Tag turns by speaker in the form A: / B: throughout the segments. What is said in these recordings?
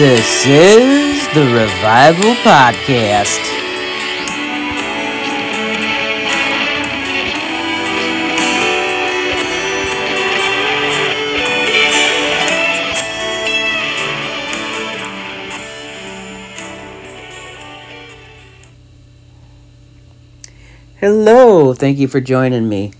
A: This is the Revival Podcast. Hello, thank you for joining me.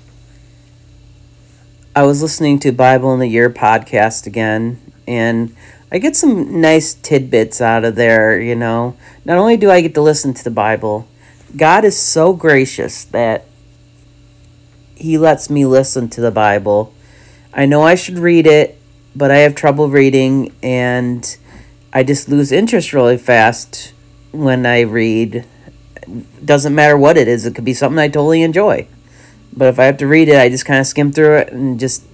A: I was listening to Bible in the Year podcast again, and I get some nice tidbits out of there, you know. Not only do I get to listen to the Bible, God is so gracious that He lets me listen to the Bible. I know I should read it, but I have trouble reading, and I just lose interest really fast when I read doesn't matter what it is. It could be something I totally enjoy. But if I have to read it, I just kind of skim through it and just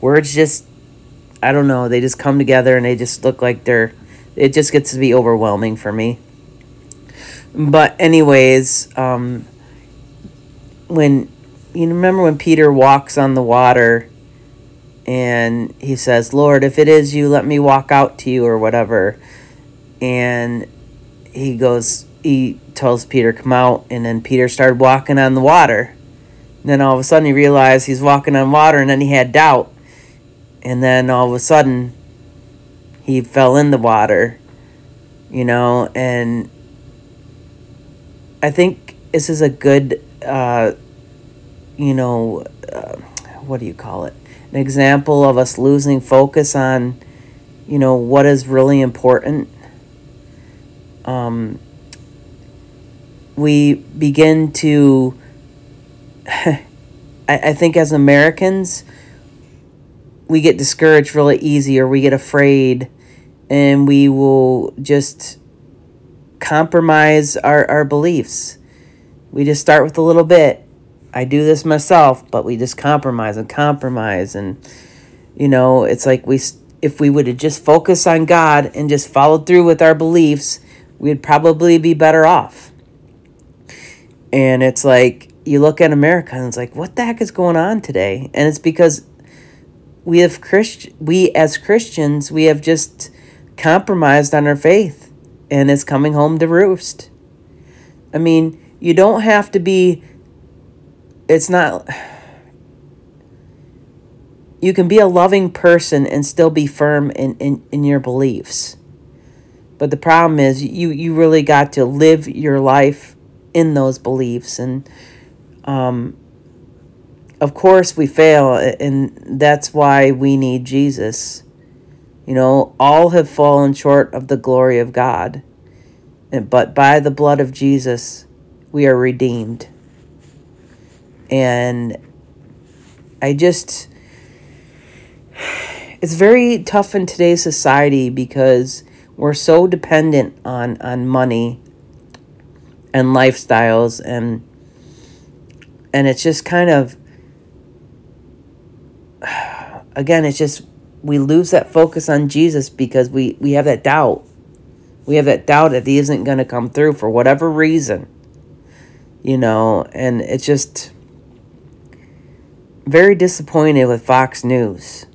A: words just I don't know, they just come together and they just look like they're it just gets to be overwhelming for me. But anyways, um when you remember when Peter walks on the water and he says, "Lord, if it is you, let me walk out to you or whatever." And he goes he tells Peter come out and then Peter started walking on the water. And then all of a sudden he realized he's walking on water and then he had doubt. And then all of a sudden he fell in the water. You know, and I think this is a good uh you know, uh, what do you call it? An example of us losing focus on you know what is really important. Um we begin to I, I think as Americans we get discouraged really easy or we get afraid and we will just compromise our, our beliefs. We just start with a little bit. I do this myself, but we just compromise and compromise and you know, it's like we if we would have just focused on God and just followed through with our beliefs, we'd probably be better off. And it's like you look at America and it's like, what the heck is going on today? And it's because we have Christ we as Christians, we have just compromised on our faith and it's coming home to roost. I mean, you don't have to be it's not you can be a loving person and still be firm in, in, in your beliefs. But the problem is you you really got to live your life in those beliefs and um, of course we fail and that's why we need jesus. You know all have fallen short of the glory of god but by the blood of jesus we are redeemed. And i just it's very tough in today's society because we're so dependent on on money and lifestyles and and it's just kind of again it's just we lose that focus on Jesus because we we have that doubt. We have that doubt that he isn't going to come through for whatever reason you know? And it's just very disappointed with Fox News.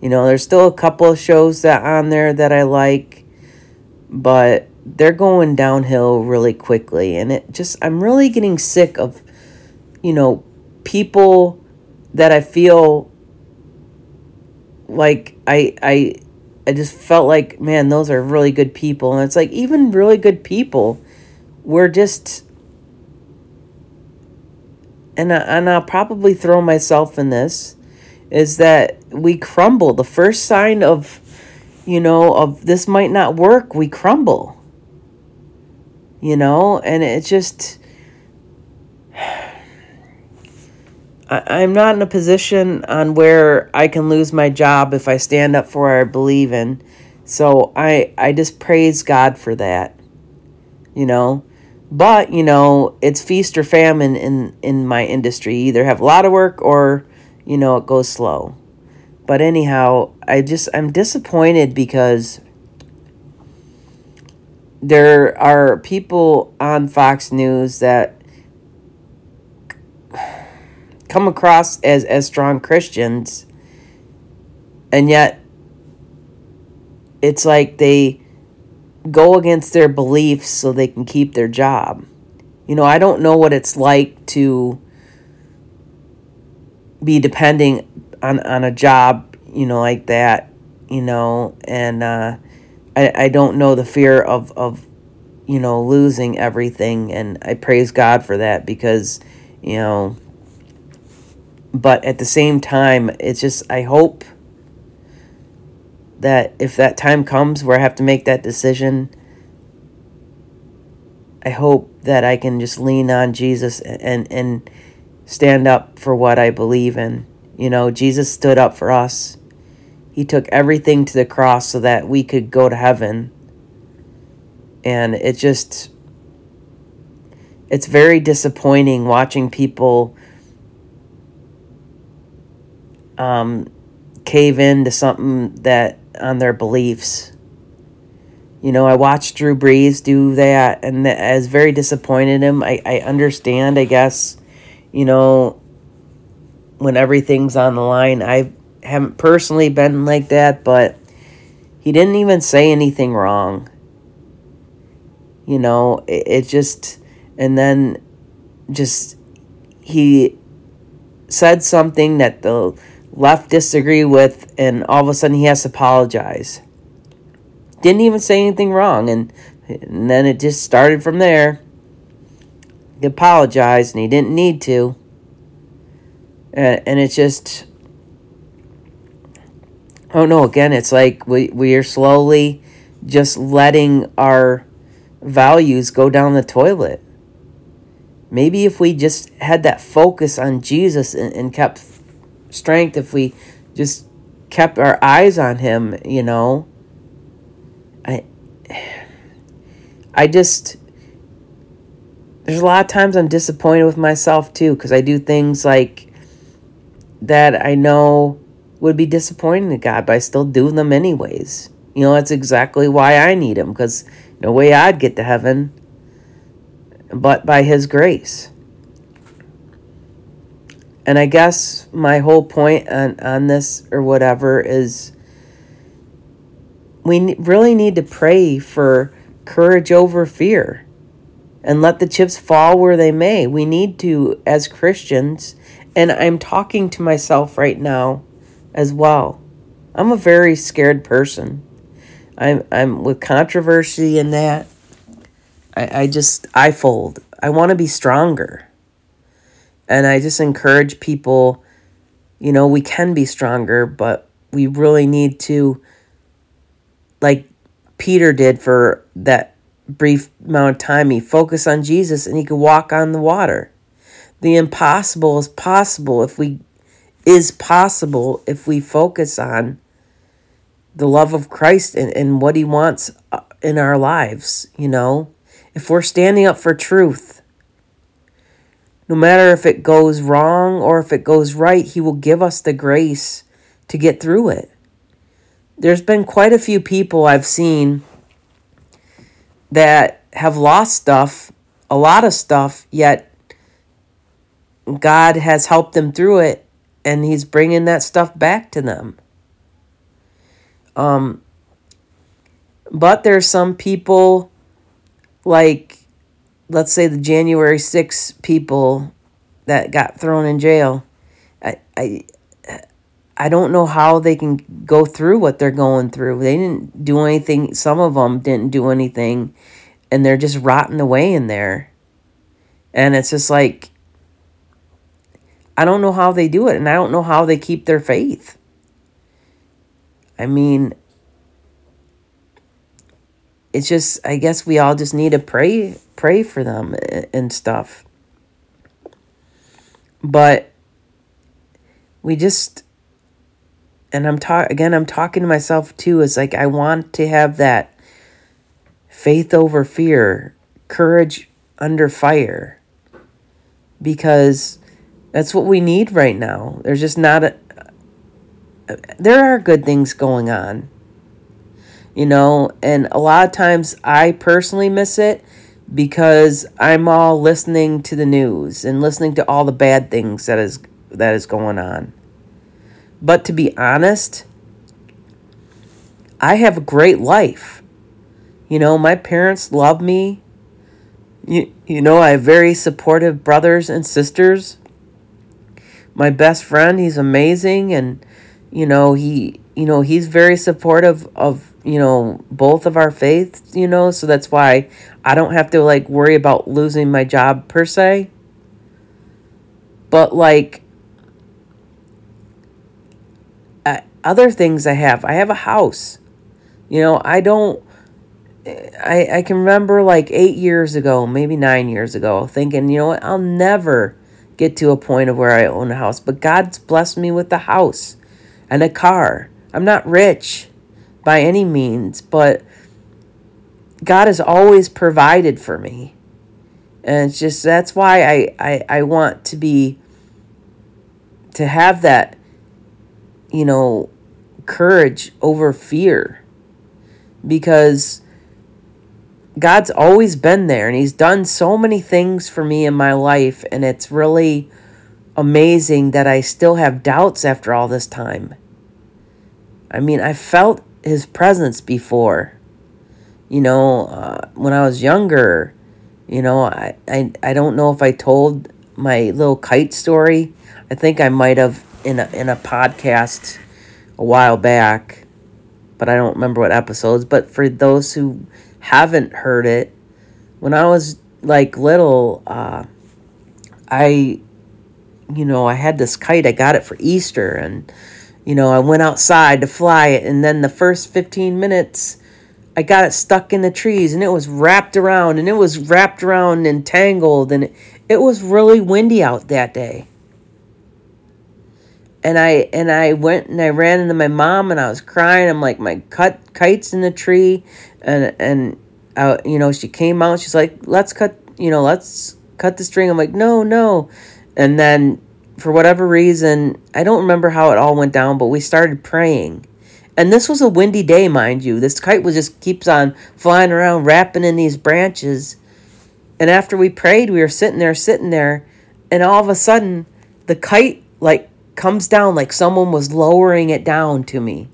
A: You know there's still a couple of shows that on there that I like but they're going downhill really quickly. And it just I'm really getting sick of you know people that I feel like I I I just felt like man those are really good people. And it's like even really good people we're just and I, and I'll probably throw myself in this is that we crumble. The first sign of you know of this might not work we crumble. You know and it's just I, i'm not in a position on where i can lose my job if i stand up for what i believe in. So i i just praise god for that you know? But you know it's feast or famine in in my industry. You either have a lot of work or you know it goes slow. But anyhow i just i'm disappointed because there are people on Fox News that come across as, as strong Christians, and yet it's like they go against their beliefs so they can keep their job. You know, I don't know what it's like to be depending on, on a job, you know, like that, you know, and uh, I, I don't know the fear of, of, you know, losing everything. And I praise God for that because, you know, but at the same time, it's just, I hope that if that time comes where I have to make that decision, I hope that I can just lean on Jesus and and stand up for what I believe in. You know, Jesus stood up for us. He took everything to the cross so that we could go to heaven. And it just it's very disappointing watching people um, cave into something that on their beliefs. You know, I watched Drew Brees do that, and I was very disappointed in him. I, I understand, I guess, you know, when everything's on the line. I haven't personally been like that, but he didn't even say anything wrong. You know, it, it just, and then just, he said something that the left disagree with, and all of a sudden he has to apologize. Didn't even say anything wrong, and, and then it just started from there. He apologized, and he didn't need to. And, and it's just, oh no, again, it's like we, we are slowly just letting our values go down the toilet. Maybe if we just had that focus on Jesus and, and kept strength if we just kept our eyes on him, you know. I I just there's a lot of times I'm disappointed with myself too cuz I do things like that I know would be disappointing to God, but I still do them anyways. You know, that's exactly why I need him cuz no way I'd get to heaven but by his grace. And I guess my whole point on, on this or whatever is we really need to pray for courage over fear and let the chips fall where they may. We need to, as Christians, and I'm talking to myself right now as well. I'm a very scared person. I'm, I'm with controversy and that. I, I just, I fold. I want to be stronger. And I just encourage people, you know, we can be stronger, but we really need to, like Peter did for that brief amount of time, he focused on Jesus and he could walk on the water. The impossible is possible if we is possible if we focus on the love of Christ and, and what he wants uh, in our lives, you know? If we're standing up for truth, no matter if it goes wrong or if it goes right, He will give us the grace to get through it. There's been quite a few people I've seen that have lost stuff, a lot of stuff, yet God has helped them through it and He's bringing that stuff back to them. Um, but there's some people like let's say the January 6 people that got thrown in jail, I, I, I don't know how they can go through what they're going through. They didn't do anything. Some of them didn't do anything, and they're just rotting away in there. And it's just like, I don't know how they do it, and I don't know how they keep their faith. I mean, it's just I guess we all just need to pray pray for them and stuff. But we just and I'm talk again I'm talking to myself too it's like I want to have that faith over fear, courage under fire because that's what we need right now. There's just not a there are good things going on you know, and a lot of times I personally miss it because I'm all listening to the news and listening to all the bad things that is that is going on. But to be honest, I have a great life. You know, my parents love me. You, you know, I have very supportive brothers and sisters. My best friend, he's amazing and you know, he you know, he's very supportive of, you know, both of our faiths, you know, so that's why I don't have to like worry about losing my job per se. But like uh, other things I have, I have a house. You know, I don't I I can remember like 8 years ago, maybe 9 years ago, thinking, you know what, I'll never get to a point of where I own a house, but God's blessed me with a house and a car. I'm not rich by any means, but God has always provided for me. And it's just that's why I, I, I want to be to have that, you know, courage over fear. Because God's always been there and He's done so many things for me in my life, and it's really amazing that I still have doubts after all this time. I mean, I felt His presence before. You know, uh, when I was younger, you know, I, I, I don't know if I told my little kite story. I think I might have in a, in a podcast a while back, but I don't remember what episodes. But for those who haven't heard it, when I was like little, uh, I, you know, I had this kite. I got it for Easter, and you know, I went outside to fly it, and then the first fifteen minutes I got it stuck in the trees and it was wrapped around and it was wrapped around and tangled and it, it was really windy out that day. And I and I went and I ran into my mom and I was crying. I'm like my cut kites in the tree and and uh, you know she came out she's like let's cut you know let's cut the string. I'm like no no. And then for whatever reason, I don't remember how it all went down, but we started praying and this was a windy day, mind you. This kite was just keeps on flying around, wrapping in these branches. And after we prayed, we were sitting there, sitting there, and all of a sudden, the kite like comes down like someone was lowering it down to me.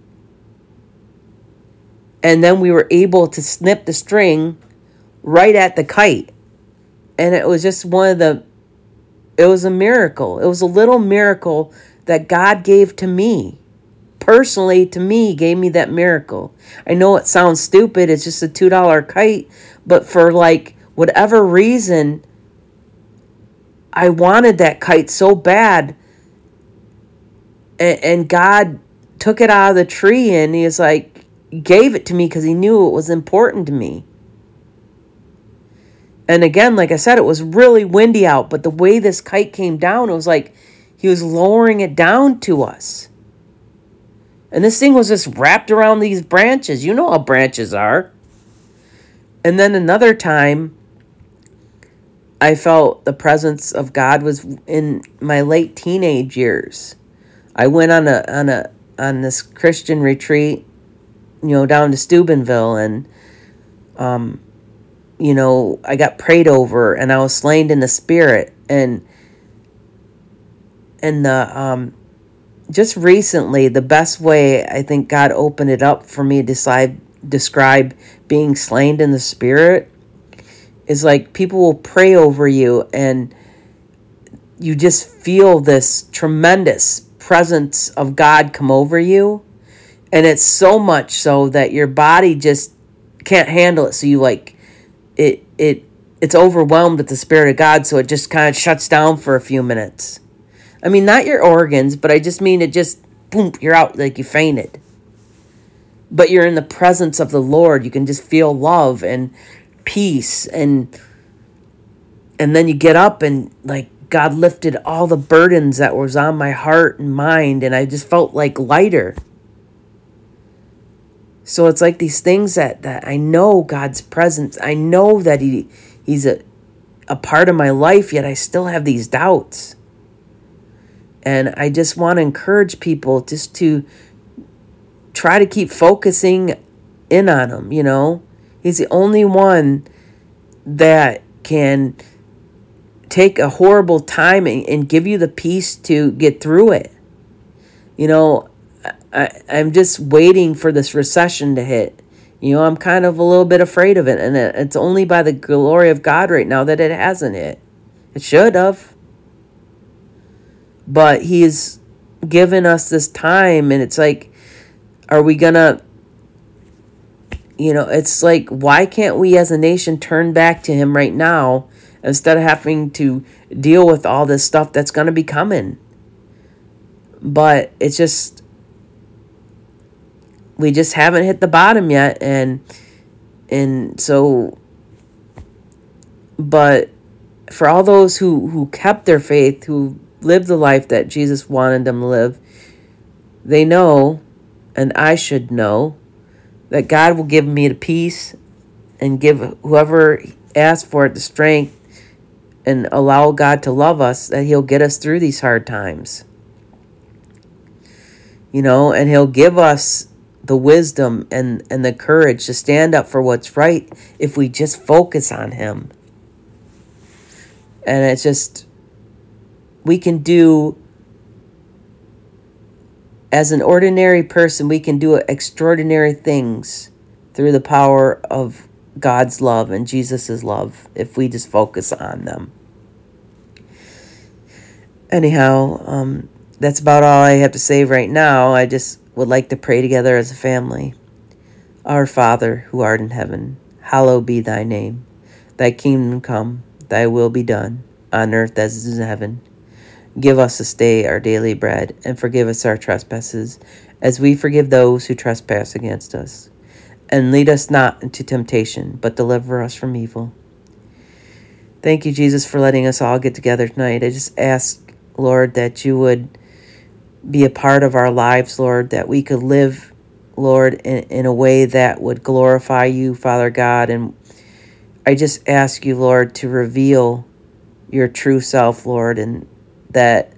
A: And then we were able to snip the string right at the kite. And it was just one of the it was a miracle. It was a little miracle that God gave to me personally to me gave me that miracle. I know it sounds stupid, it's just a $2 kite, but for like whatever reason I wanted that kite so bad and, and God took it out of the tree and he was like gave it to me because he knew it was important to me. And again, like I said, it was really windy out, but the way this kite came down, it was like he was lowering it down to us. And this thing was just wrapped around these branches. You know how branches are. And then another time, I felt the presence of God was in my late teenage years. I went on a on a on this Christian retreat, you know, down to Steubenville, and um, you know, I got prayed over, and I was slain in the spirit, and and the um just recently, the best way I think God opened it up for me to decide, describe being slain in the spirit is like people will pray over you and you just feel this tremendous presence of God come over you. And it's so much so that your body just can't handle it. So you like it it it's overwhelmed with the spirit of God, so it just kind of shuts down for a few minutes. I mean, not your organs, but I just mean it just, boom, you're out like you fainted. But you're in the presence of the Lord. You can just feel love and peace and and then you get up and like God lifted all the burdens that was on my heart and mind and I just felt like lighter. So it's like these things that that I know God's presence. I know that he he's a a part of my life yet I still have these doubts. And I just want to encourage people just to try to keep focusing in on him, you know? He's the only one that can take a horrible time and, and give you the peace to get through it. You know, I, I'm just waiting for this recession to hit. You know, I'm kind of a little bit afraid of it, and it's only by the glory of God right now that it hasn't hit. It should have. But He's given us this time, and it's like, are we gonna, you know, it's like, why can't we as a nation turn back to Him right now instead of having to deal with all this stuff that's gonna be coming? But it's just, we just haven't hit the bottom yet and and so but for all those who who kept their faith who lived the life that Jesus wanted them to live they know and I should know that God will give me the peace and give whoever asks for it the strength and allow God to love us that he'll get us through these hard times. You know and he'll give us the wisdom and, and the courage to stand up for what's right if we just focus on Him. And it's just, we can do, as an ordinary person, we can do extraordinary things through the power of God's love and Jesus' love if we just focus on them. Anyhow, um, that's about all I have to say right now. I just would like to pray together as a family. Our Father, who art in heaven, hallowed be thy name. Thy kingdom come, thy will be done, on earth as it is in heaven. Give us this day our daily bread, and forgive us our trespasses, as we forgive those who trespass against us. And lead us not into temptation, but deliver us from evil. Thank you, Jesus, for letting us all get together tonight. I just ask, Lord, that you would be a part of our lives, Lord, that we could live, Lord, in, in a way that would glorify you, Father God. And I just ask you, Lord, to reveal your true self, Lord, and that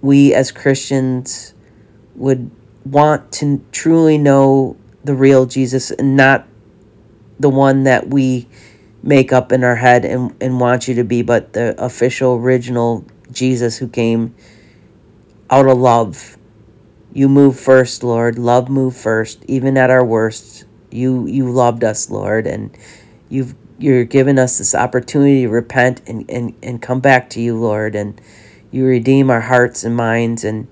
A: we as Christians would want to truly know the real Jesus and not the one that we make up in our head and, and want you to be, but the official, original Jesus who came out of love. You move first, Lord. Love move first, even at our worst. You you loved us, Lord, and you've you're giving us this opportunity to repent and, and, and come back to you, Lord, and you redeem our hearts and minds and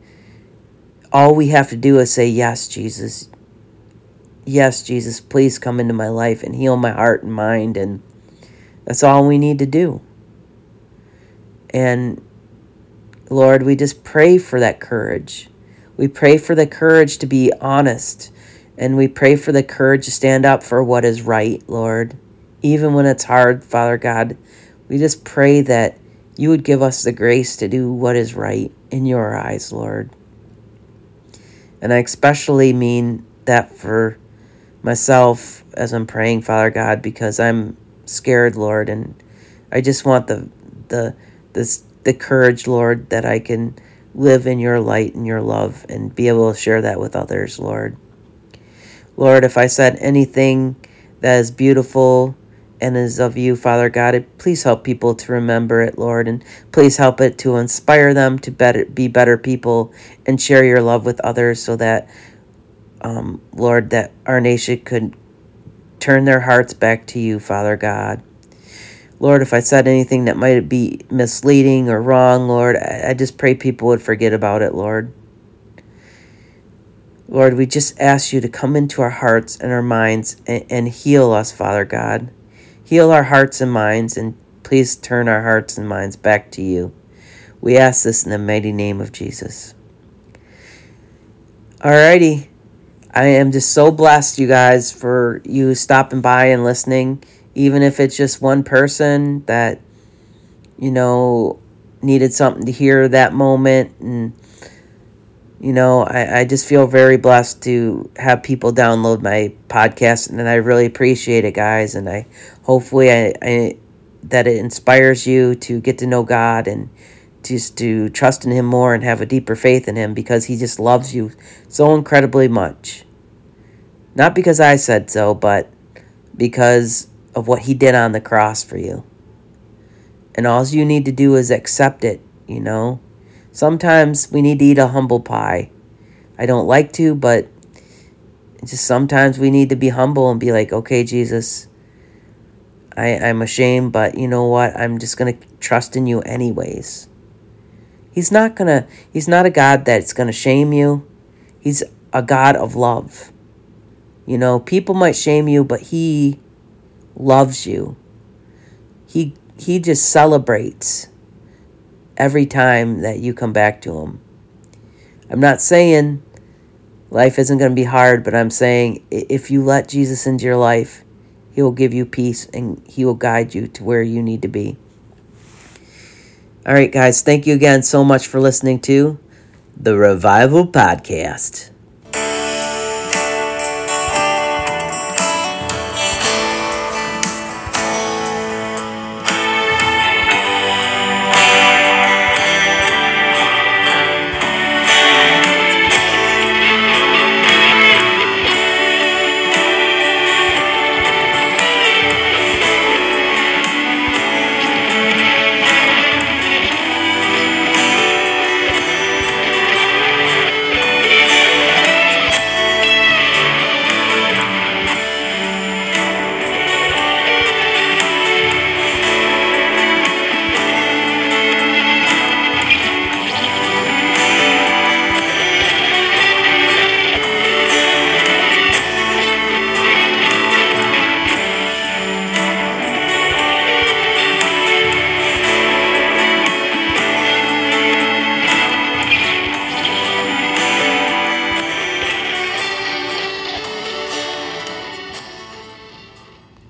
A: all we have to do is say yes, Jesus. Yes, Jesus, please come into my life and heal my heart and mind and that's all we need to do. And Lord, we just pray for that courage. We pray for the courage to be honest. And we pray for the courage to stand up for what is right, Lord. Even when it's hard, Father God, we just pray that you would give us the grace to do what is right in your eyes, Lord. And I especially mean that for myself as I'm praying, Father God, because I'm scared, Lord, and I just want the the this the courage, Lord, that I can live in your light and your love and be able to share that with others, Lord. Lord, if I said anything that is beautiful and is of you, Father God, please help people to remember it, Lord, and please help it to inspire them to better be better people and share your love with others so that um, Lord, that our nation could turn their hearts back to you, Father God. Lord, if I said anything that might be misleading or wrong, Lord, I just pray people would forget about it, Lord. Lord, we just ask you to come into our hearts and our minds and, and heal us, Father God. Heal our hearts and minds, and please turn our hearts and minds back to you. We ask this in the mighty name of Jesus. Alrighty. I am just so blessed, you guys, for you stopping by and listening even if it's just one person that you know needed something to hear that moment. And you know I, I just feel very blessed to have people download my podcast and i really appreciate it guys. And i hopefully I, I that it inspires you to get to know god and just to trust in him more and have a deeper faith in him because he just loves you so incredibly much. Not because i said so but because of what he did on the cross for you. And all you need to do is accept it, you know. Sometimes we need to eat a humble pie. I don't like to, but just sometimes we need to be humble and be like, okay, Jesus, I, I'm ashamed, but you know what? I'm just going to trust in you anyways. He's not going to, he's not a God that's going to shame you. He's a God of love. You know, people might shame you, but he loves you. He he just celebrates every time that you come back to him. I'm not saying life isn't going to be hard, but I'm saying if you let Jesus into your life, he will give you peace and he will guide you to where you need to be. All right, guys, thank you again so much for listening to the Revival Podcast.